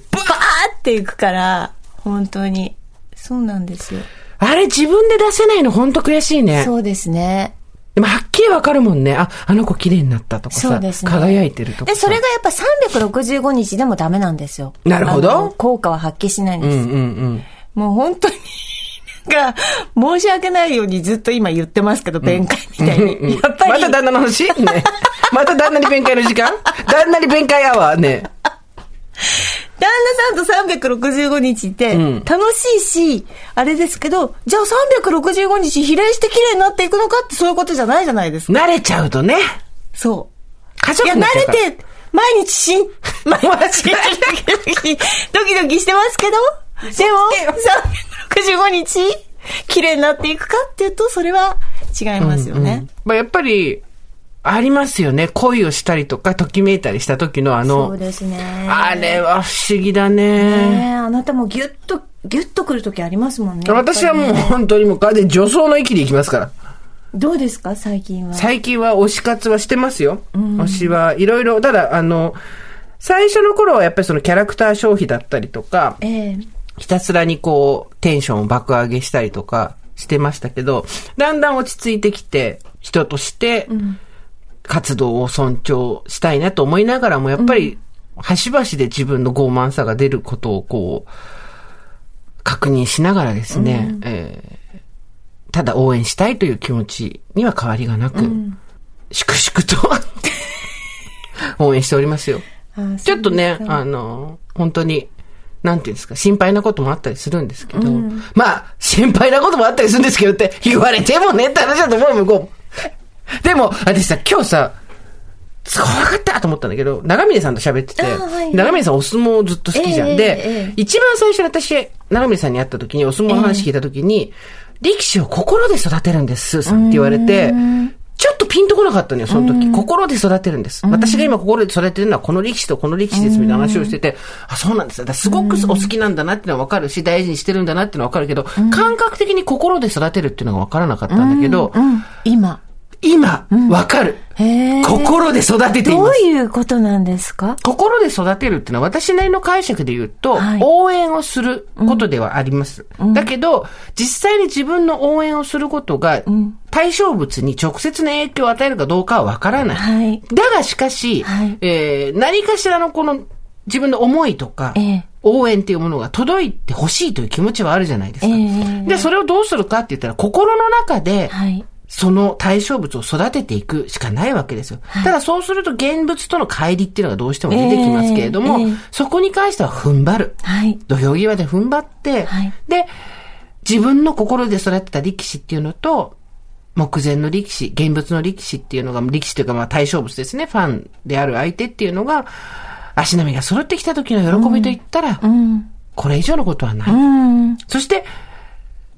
っていくから、本当に。そうなんですよ。あれ自分で出せないのほんと悔しいね。そうですね。でもはっきりわかるもんね。あ、あの子綺麗になったとかさ、そうですね。輝いてるとかで、さ。それがやっぱ365日でもダメなんですよ。なるほど効果は発揮しないんです。うんうんうん。もう本当に、なんか、申し訳ないようにずっと今言ってますけど、弁解みたいに。うんやっぱり。また旦那の話？ね。また旦那に弁解の時間？旦那に弁解アワー？ね。旦那さんと365日ってうん楽しいし、あれですけど、じゃあ365日比例して綺麗になっていくのかってそういうことじゃないじゃないですか。慣れちゃうとね。そう。家いや、慣れて、毎日しん、毎日ドキドキドキしてますけど、でも、365日、綺麗になっていくかっていうと、それは違いますよね。まあ、やっぱり、ありますよね。恋をしたりとか、ときめいたりした時のあそうの、ですね。あれは不思議だねね。えあなたもギュッと、ギュッとくるときありますもんね。私はもう本当にもう完全に女装の域でいきますから。どうですか、最近は？最近は推し活はしてますよ。推しはいろいろ、ただ、あの、最初の頃はやっぱりそのキャラクター消費だったりとか、ええひたすらにこう、テンションを爆上げしたりとかしてましたけど、だんだん落ち着いてきて、人として、活動を尊重したいなと思いながらも、やっぱり、端々で自分の傲慢さが出ることをこう、確認しながらですね、えーただ応援したいという気持ちには変わりがなく、粛々と応援しておりますよ。あちょっとね、あの、本当に、なんていうんですか、心配なこともあったりするんですけど、まあ、心配なこともあったりするんですけどって言われてもねって話だと思うよ、向こうも。でも、私さ、今日さ、怖かったと思ったんだけど、長峰さんと喋ってて、はいはい。長峰さんお相撲ずっと好きじゃん。ええで、ええ。一番最初に私、長峰さんに会った時に、お相撲の話聞いた時に、力士を心で育てるんです、スーさんって言われて、ちょっとピンとこなかったのよ、その時。心で育てるんです。私が今心で育てるのはこの力士とこの力士です、みたいな話をしてて、あ、そうなんですよ。だすごくお好きなんだなってのはわかるし、大事にしてるんだなってのはわかるけど、感覚的に心で育てるっていうのがわからなかったんだけど、うん、今。今、わかる。へえ心で育てています。どういうことなんですか？心で育てるっていうのは私なりの解釈で言うと、はい応援をすることではあります。だけど、実際に自分の応援をすることが、対象物に直接の影響を与えるかどうかはわからない。はいだがしかし、はいえー何かしらのこの自分の思いとか、ええ応援っていうものが届いてほしいという気持ちはあるじゃないですか。ええで、それをどうするかって言ったら、心の中で、はい。その対象物を育てていくしかないわけですよ。ただそうすると現物との乖離っていうのがどうしても出てきますけれども、ええええそこに関しては踏ん張る。はい。土俵際で踏ん張って、はいで、自分の心で育てた力士っていうのと、目前の力士、現物の力士っていうのが、力士というかまあ対象物ですね、ファンである相手っていうのが、足並みが揃ってきた時の喜びといったら、うん。これ以上のことはない。うん。そして、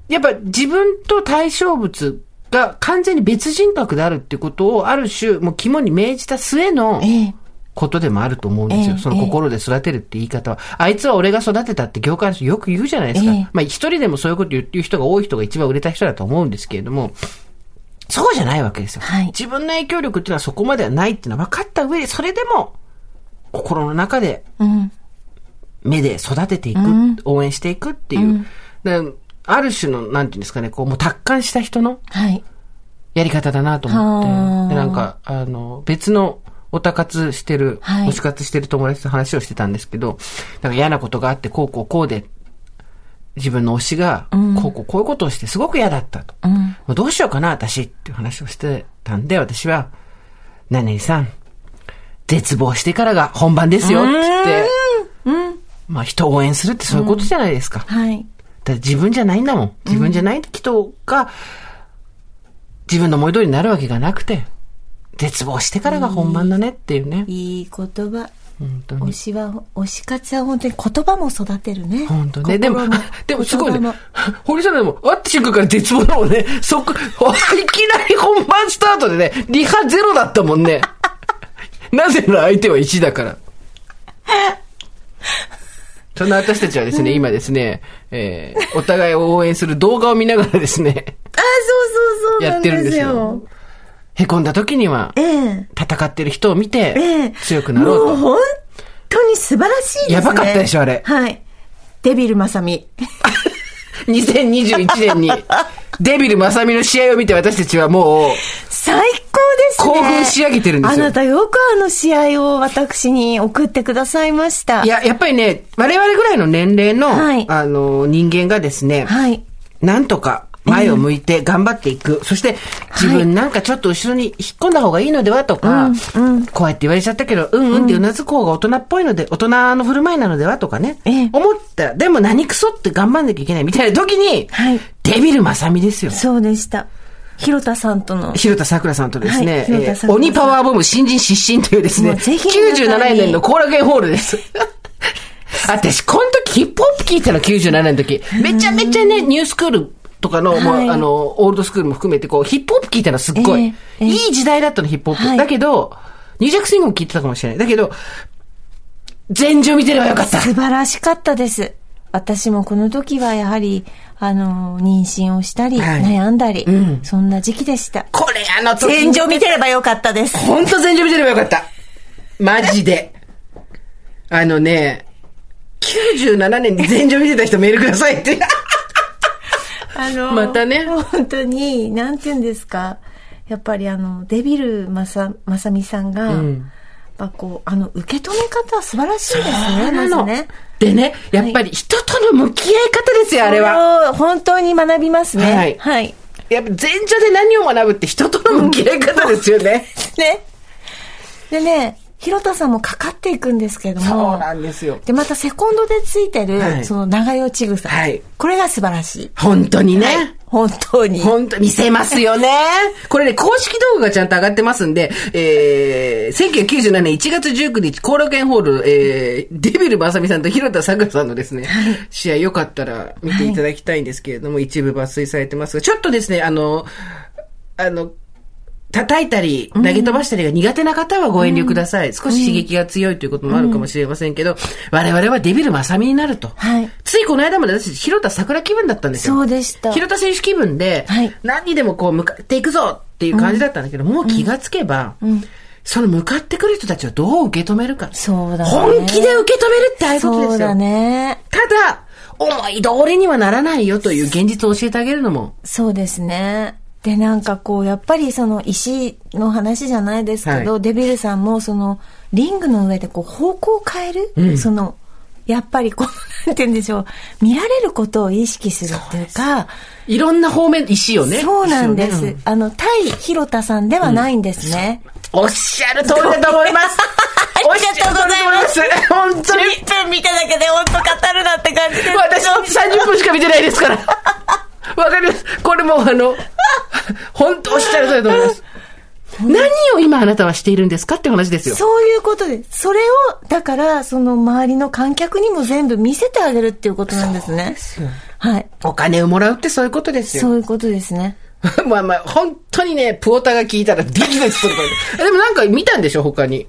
やっぱ自分と対象物が完全に別人格であるってことを、ある種、もう肝に銘じた末のええことでもあると思うんですよ。ええその心で育てるって言い方は。あいつは俺が育てたって業界の人よく言うじゃないですか。ええまあ一人でもそういうこと言ってる人が多い人が一番売れた人だと思うんですけれども、そうじゃないわけですよ。はい自分の影響力っていうのはそこまではないっていうのは分かった上で、それでも心の中でうん。目で育てていく、うん応援していくっていう、である種の、なんていうんですかね、こう、もう達観した人のはい。やり方だなと思はあって、で、なんか、あの、別のオタ活してる、はい推し活してる友達と話をしてたんですけど、なんか嫌なことがあって、こうこうこうで、自分の推しが、こうこうこういうことをしてすごく嫌だったと。うん。もうどうしようかな、私っていう話をしてたんで、私は、何々さん、絶望してからが本番ですよ、って言って、まあ人を応援するってそういうことじゃないですか。はい。だ自分じゃないんだもん。自分じゃない人が、自分の思い通りになるわけがなくて、絶望してからが本番だねっていうね。いい言葉。本当に。推しは、推し活は本当に言葉も育てるね。本当ね。でも でもすごいね。堀さんでも、会った瞬間から絶望だもんね。そこ、いきなり本番スタートでね、リハゼロだったもんね。なぜなら相手は1だから。そんな私たちはですね、今ですね、えー、お互いを応援する動画を見ながらですね、あ、そうそうそうやってるんでですすよよ。。へこんだ時には、ええ。戦ってる人を見えてえ、強くなろうと。もう本当に素晴らしいですね。やばかったでしょあれはい。デビルマサミ。2021年に、デビルマサミの試合を見て私たちはもう、最すね。興奮し上げてるんですよあなたよくあの試合を私に送ってくださいました。いや、やっぱりね、我々ぐらいの年齢の、はいあの、人間がですね、はい。なんとか前を向いて頑張っていく。そして、自分なんかちょっと後ろに引っ込んだ方がいいのではとか、こうやって言われちゃったけど、うんうんってうなずく方が大人っぽいので、大人の振る舞いなのではとかね、ええ思った。でも何クソって頑張んなきゃいけないみたいな時に、はいデビルマサミですよ。そうでした。広田さんとの。広田桜さんとですね、はいえー鬼パワーボム新人失神というですね、もうぜひ皆さんに97年の後楽園ホールです。私、この時ヒップホップ聞いたの97年の時。めちゃめちゃね、ニュースクールとかの、もうはいあの、オールドスクールも含めて、こう、ヒップホップ聞いたのすっごい。ええええいい時代だったの、ヒップホップ。はいだけど、ニュージャックスイングも聞いてたかもしれない。だけど、全場見てればよかった。素晴らしかったです。私もこの時はやはり、あの、妊娠をしたり、はい悩んだり、うんそんな時期でした。これあの時戦場見てればよかったです。ほんと全場見てればよかった。マジで。あのね、97年に全場見てた人メールくださいって。あの、またね本当に、なんて言うんですか。やっぱりあの、デビルまさ、まさみさんが、うんぱこう、あの、受け止め方は素晴らしいですね、なのね。でね、やっぱり人との向き合い方ですよ、あれは。それを本当に学びますね。はいはい。やっぱ前場で何を学ぶって人との向き合い方ですよね。ね。でね、広田さんもかかっていくんですけども。そうなんですよ。で、またセコンドでついてる、はいその長与ちぐさ。はいこれが素晴らしい。本当にね。はい本当に。本当見せますよね。これね、公式動画がちゃんと上がってますんで、えー、1997年1月19日、コーラケンホール、えー、デビルバサミさんと広田さくらさんのですね、試合よかったら見ていただきたいんですけれども、一部抜粋されてますが、ちょっとですね、あの、あの、叩いたり、投げ飛ばしたりが苦手な方はご遠慮ください。少し刺激が強いということもあるかもしれませんけど、我々はデビルマサミになると。はいついこの間まで私、広田桜気分だったんですよ。そうでした広田選手気分で、はい何にでもこう向かっていくぞっていう感じだったんだけど、もう気がつけば、その向かってくる人たちをどう受け止めるか。そうだね。本気で受け止めるってああいうことですよ。そうだね。ただ、思い通りにはならないよという現実を教えてあげるのも、そうですね。で、なんかこう、やっぱりその石の話じゃないですけど、はいデビルさんもその、リングの上でこう、方向を変える、その、やっぱりこう、なんて言うんでしょう、見られることを意識するっていうか、いろんな方面、石をね。そうなんです。ねあの、対広田さんではないんですね。おっしゃる通りだと思います。ありがとうございますおっしゃる通りだと思います。本当に。10分見ただけで本当語るなって感じです。私、30分しか見てないですから。わかります。これもうあの、本当おっしゃる通りだと思います。何を今あなたはしているんですかって話ですよ。そういうことです。それを、だから、その周りの観客にも全部見せてあげるっていうことなんですね。はい。お金をもらうってそういうことですよ。そういうことですね。まあまあ、本当にね、プオタが聞いたらビクビクするから。でもなんか見たんでしょ、他に。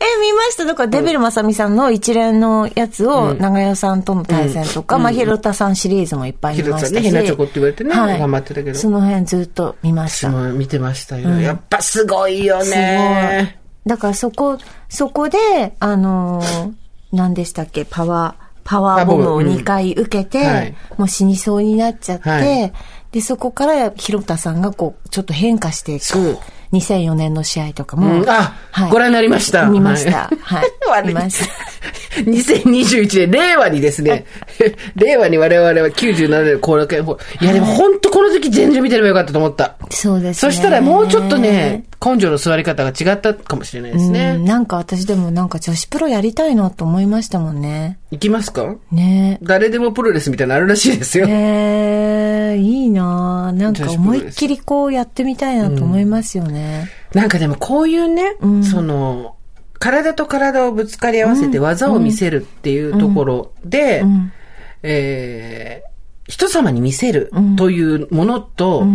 え、見ました？だから、デビルまさみさんの一連のやつを、長代さんとの対戦とか、まあ、広田さんシリーズもいっぱい見ましたし。広田さんね変なチョコって言われてね頑張ってたけど。その辺ずっと見ました。見てましたよ。やっぱすごいよね。だからそこ、そこで、あのー何でしたっけ、パワー、パワーボムをパワーボムうん2回受けて、はいもう死にそうになっちゃって、はい。で、そこから広田さんがこう、ちょっと変化していく、2004年の試合とかも、うんあご覧になりました見ました。はい。悪い見ました。2021年、令和にですね、令和に我々は97年の後楽園ホール。いやでも本当この時全然見てればよかったと思った。そうですね。そしたらもうちょっとね、根性の座り方が違ったかもしれないですうん、ね。なんか私でもなんか女子プロやりたいなと思いましたもんね。いきますか？ね。誰でもプロレスみたいなのあるらしいですよ。えー、いいな。ぁなんか思いっきりこうやってみたいなと思いますよね。なんかでもこういうね、その、体と体をぶつかり合わせて技を見せるっていうところで、ん。えー人様に見せるというものと、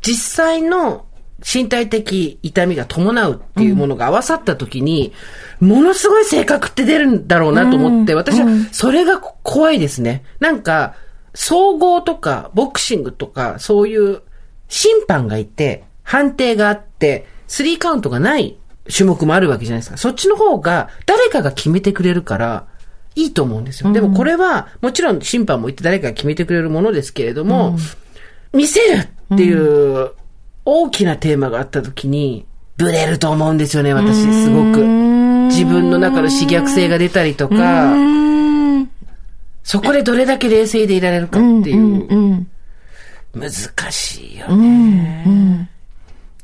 実際の身体的痛みが伴うっていうものが合わさった時に、ものすごい性格って出るんだろうなと思って、私はそれが怖いですね。なんか、総合とか、ボクシングとか、そういう審判がいて、判定があって、スリーカウントがない種目もあるわけじゃないですか。そっちの方が、誰かが決めてくれるから、いいと思うんですよ。でもこれは、もちろん審判もいて誰かが決めてくれるものですけれども、見せるっていう大きなテーマがあった時に、ブレると思うんですよね、私、すごく。自分の中の自虐性が出たりとか、そこでどれだけ冷静でいられるかっていう、うん。難しいよね。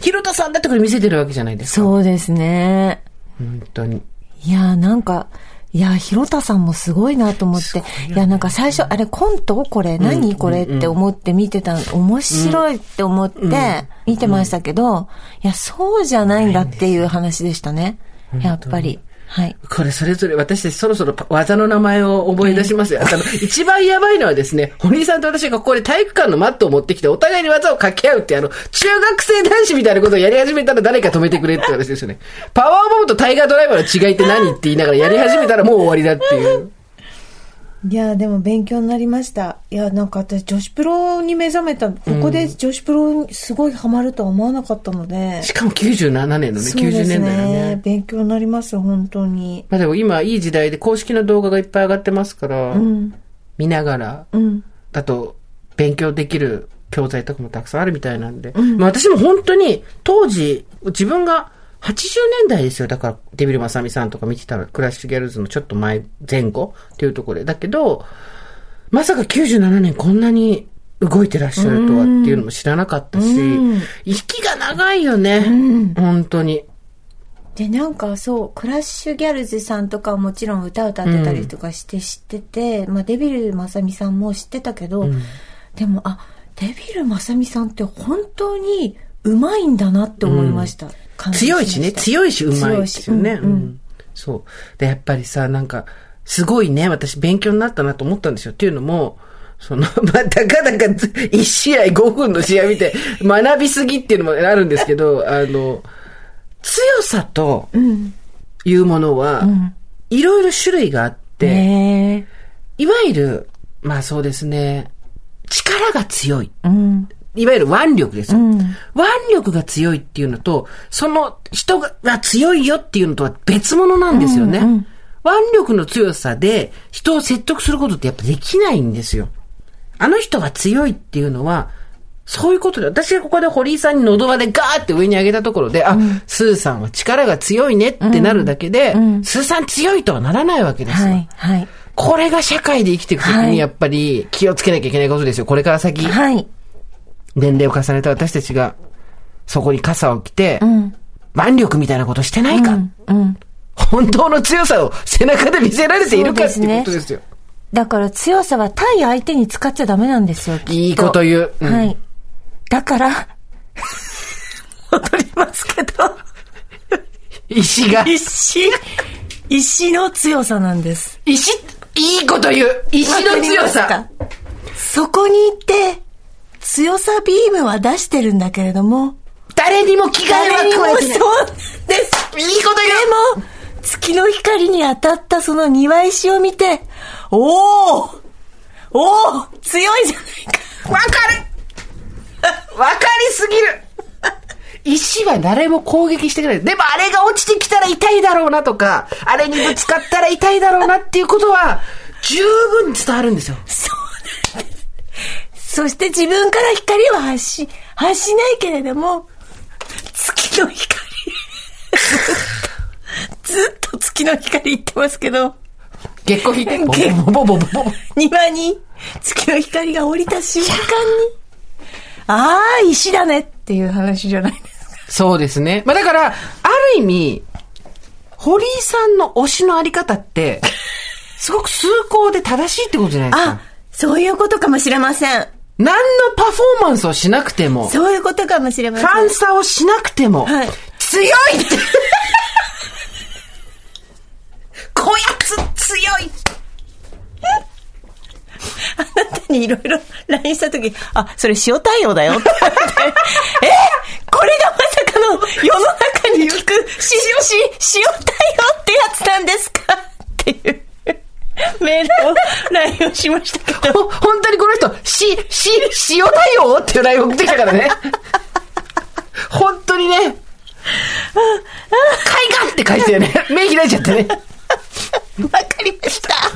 広田さんだってこれ見せてるわけじゃないですか。そうですね。本当に。いやーなんか、いやー、広田さんもすごいなと思って。いや、なんか最初、あれコント？これ何これ？って思って見てた、面白いって思って見てましたけど、いや、そうじゃないんだっていう話でしたね。やっぱり。はい。これそれぞれ私たちそろそろ技の名前を覚え出しますよ。あの、一番やばいのはですね、堀井さんと私がここで体育館のマットを持ってきてお互いに技を掛け合うってあの、中学生男子みたいなことをやり始めたら誰か止めてくれって話ですよね。パワーボムとタイガードライバーの違いって何って言いながらやり始めたらもう終わりだっていう。いや、でも勉強になりました。いや、なんか私女子プロに目覚めた、ここで女子プロにすごいハマるとは思わなかったので。しかも97年のね、90そうです年代のね。勉強になります、本当に。まあでも今いい時代で公式の動画がいっぱい上がってますから、見ながら、うん。だと勉強できる教材とかもたくさんあるみたいなんで、まあ私も本当に当時自分が80年代ですよ。だからデビル・マサミさんとか見てたらクラッシュギャルズのちょっと前、前後っていうところで。だけど、まさか97年こんなに動いてらっしゃるとはっていうのも知らなかったし、息が長いよね。本当に。で、なんかそう、クラッシュギャルズさんとかはもちろん歌歌ってたりとかして知ってて、まあデビルまさみさんも知ってたけど、でも、あ、デビルまさみさんって本当にうまいんだなって思いました。感動強いしね、強いし、うまいですよね。うんうんうんそう。で、やっぱりさ、なんか、すごいね、私勉強になったなと思ったんですよ。っていうのも、その、まあ、たかだか1試合5分の試合見て、学びすぎっていうのもあるんですけど、あの、強さというものは、いろいろ種類があって、ねいわゆる、まあそうですね、力が強い。いわゆる腕力ですよ。腕力が強いっていうのと、その人が強いよっていうのとは別物なんですよね。腕力の強さで人を説得することってやっぱできないんですよ。あの人が強いっていうのは、そういうことで、私がここで堀井さんに喉輪でガーって上に上げたところで、あ、スーさんは力が強いねってなるだけで、スーさん強いとはならないわけですよ。はい、はい。これが社会で生きていくときはいにやっぱり気をつけなきゃいけないことですよ。これから先。はい。年齢を重ねた私たちが、そこに傘を着て、ん。腕力みたいなことしてないか、うん。本当の強さを背中で見せられているかっていうことですよ。だから強さは対相手に使っちゃダメなんですよ。いいこと言う。うん。はい。だから、戻りますけど、石が、石、石の強さなんです。石、いいこと言う。石の強さ。た。そこに行って、強さビームは出してるんだけれども、誰にも着替えは加えてない。です。いいこと言うでも、月の光に当たったその庭石を見て、おおおお強いじゃないか。わかるわかりすぎる石は誰も攻撃してくれない。でもあれが落ちてきたら痛いだろうなとか、あれにぶつかったら痛いだろうなっていうことは、十分伝わるんですよ。そして自分から光は発し、発しないけれども、月の光。ずっとずっと月の光言ってますけど、月光引いて、ボボボボボボボ。庭に月の光が降りた瞬間に、ああ、石だねっていう話じゃないですか。そうですね。まあだから、ある意味、堀井さんの推しのあり方って、すごく崇高で正しいってことじゃないですあか。、そういうことかもしれません。何のパフォーマンスをしなくても、フそういうことかもしれません。ァンサをしなくても、はい。強いって。こやつ強いあなたにいろいろ LINE したとき、あ、それ塩対応だよって。言われて、え？これがまさかの世の中に聞くし、し、塩対応ってやつなんですか？っていう メールを LINE をしましたけど、ほ本当にこの人、し、し、塩だよっていう LINE 送ってきたからね。本当にね、海岸って書いてよね。目開いちゃってね。わかりました。っ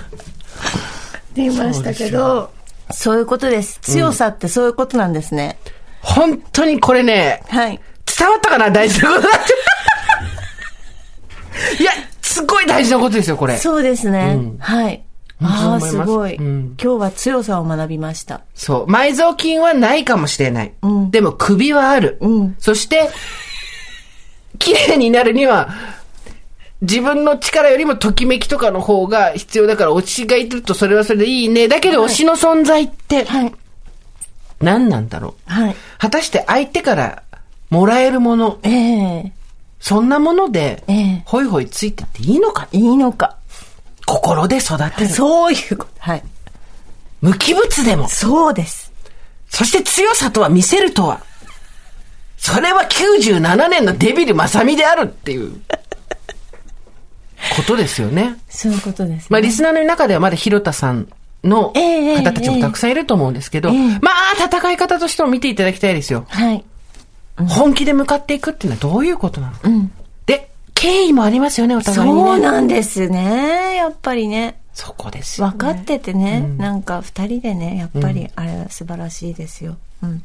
て言いましたけど、そういうことです。強さってそういうことなんですね。本当にこれね、はい。伝わったかな？大事なことだって。いや、すごい大事なことですよ、これ。そうですね。はい。ああ、すすごい、うん今日は強さを学びました。そう。埋蔵金はないかもしれない。んでも首はある。うんそして、綺麗になるには、自分の力よりもときめきとかの方が必要だから推しがいるとそれはそれでいいね。だけど推しの存在ってはい。何なんだろう。はい。果たして相手からもらえるもの、ええそんなものでええ、ホイホイついてっていいのか？いいのか。心で育てる。そういうこと。はい。無機物でも。そうです。そして強さとは見せるとは。それは97年のデビル正美であるっていう、ことですよね。そういうことです、ね。まあ、リスナーの中ではまだ広田さんのええええ方たちもたくさんいると思うんですけど、ええまあ、戦い方としても見ていただきたいですよ。はい。本気で向かっていくっていうのはどういうことなのか。んで、敬意もありますよね、お互いに、ね。そうなんですね。やっぱりね。そこですよ、ね。分かっててね、なんか二人でね、やっぱりあれは素晴らしいですよ。うん。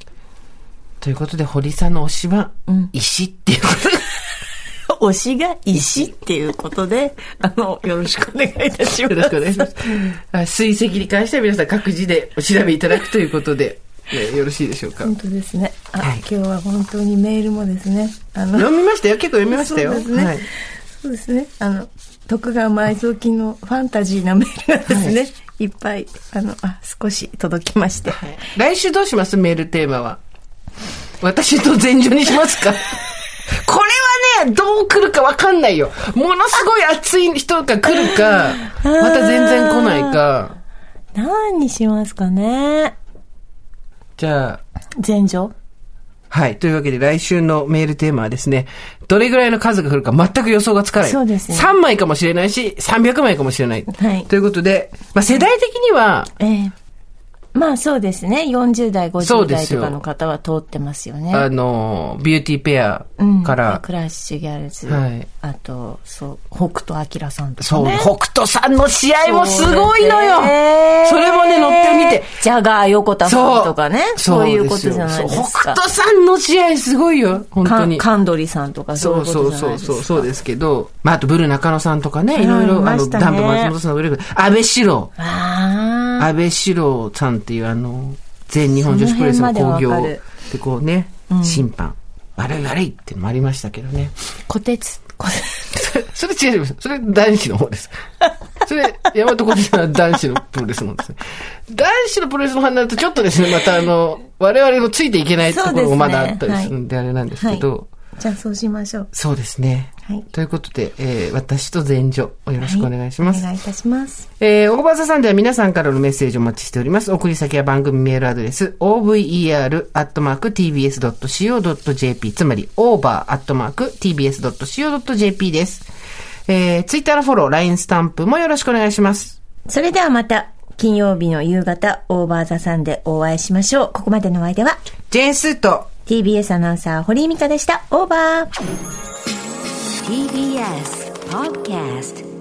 ということで、堀さんの推しは、ん石っていうことで。推しが石っていうことで、あの、よろしくお願いいたします。よろしくお願いします。はい 水石に関しては皆さん各自でお調べいただくということで、ねよろしいでしょうか？本当ですね。あ、はい今日は本当にメールもですね、あの、読みましたよ。結構読みましたよ。そうですね。はい。そうですね。あの、徳川埋蔵金のファンタジーなメールがですね、い、っぱい、あの、あ、少し届きまして。来週どうします？メールテーマは。私と前女にしますか？これはね、どう来るかわかんないよ。ものすごい熱い人が来るか、また全然来ないか。何にしますかねじゃあ、前女はい。というわけで来週のメールテーマはですね、どれぐらいの数が来るか全く予想がつかない。そうですね3枚かもしれないし、300枚かもしれない。はいということで、まあ世代的には、ええまあそうですね。40代、50そうですよ代とかの方は通ってますよね。あの、ビューティーペアうんから、クラッシュギャルズ。はいあと、そう、北斗晶さんとかそう、ね。北斗さんの試合もすごいのよそれもね、乗ってみて。ジャガー横田さんとかね。そういうことじゃないですか。北斗さんの試合すごいよ、本当に。カンドリさんとかそうそいう。そうそうそう、そうですけど、まあ、あと、ブル中野さんとかね、はいいろいろ、あの、ダンプ松本さんのブルー安倍四郎。ああ。安倍四郎さんっていうあの、全日本女子プロレスの興行でこうね、審判。悪い悪いってのもありましたけどね。小鉄、小鉄。それ違います。それ男子の方です。それ、大和小手さんは男子のプロレスの方ですね。男子のプロレスの方になるとちょっとですね、またあの、我々のついていけないところもまだあったりするんであれなんですけど、じゃあそうしましょう。そうですね。はいということで、えー私と前女、よろしくお願いします。お願いいたします。えー、オーバーザさんでは皆さんからのメッセージをお待ちしております。送り先は番組メールアドレス、over.tbs.co.jp、つまり over.tbs.co.jp です。えー、ツイッターのフォロー、LINE スタンプもよろしくお願いします。それではまた、金曜日の夕方、オーバーザさんでお会いしましょう。ここまでのお相手は、ジェーンスーと、TBS アナウンサー、堀井美香でした。オーバー。TBS Podcast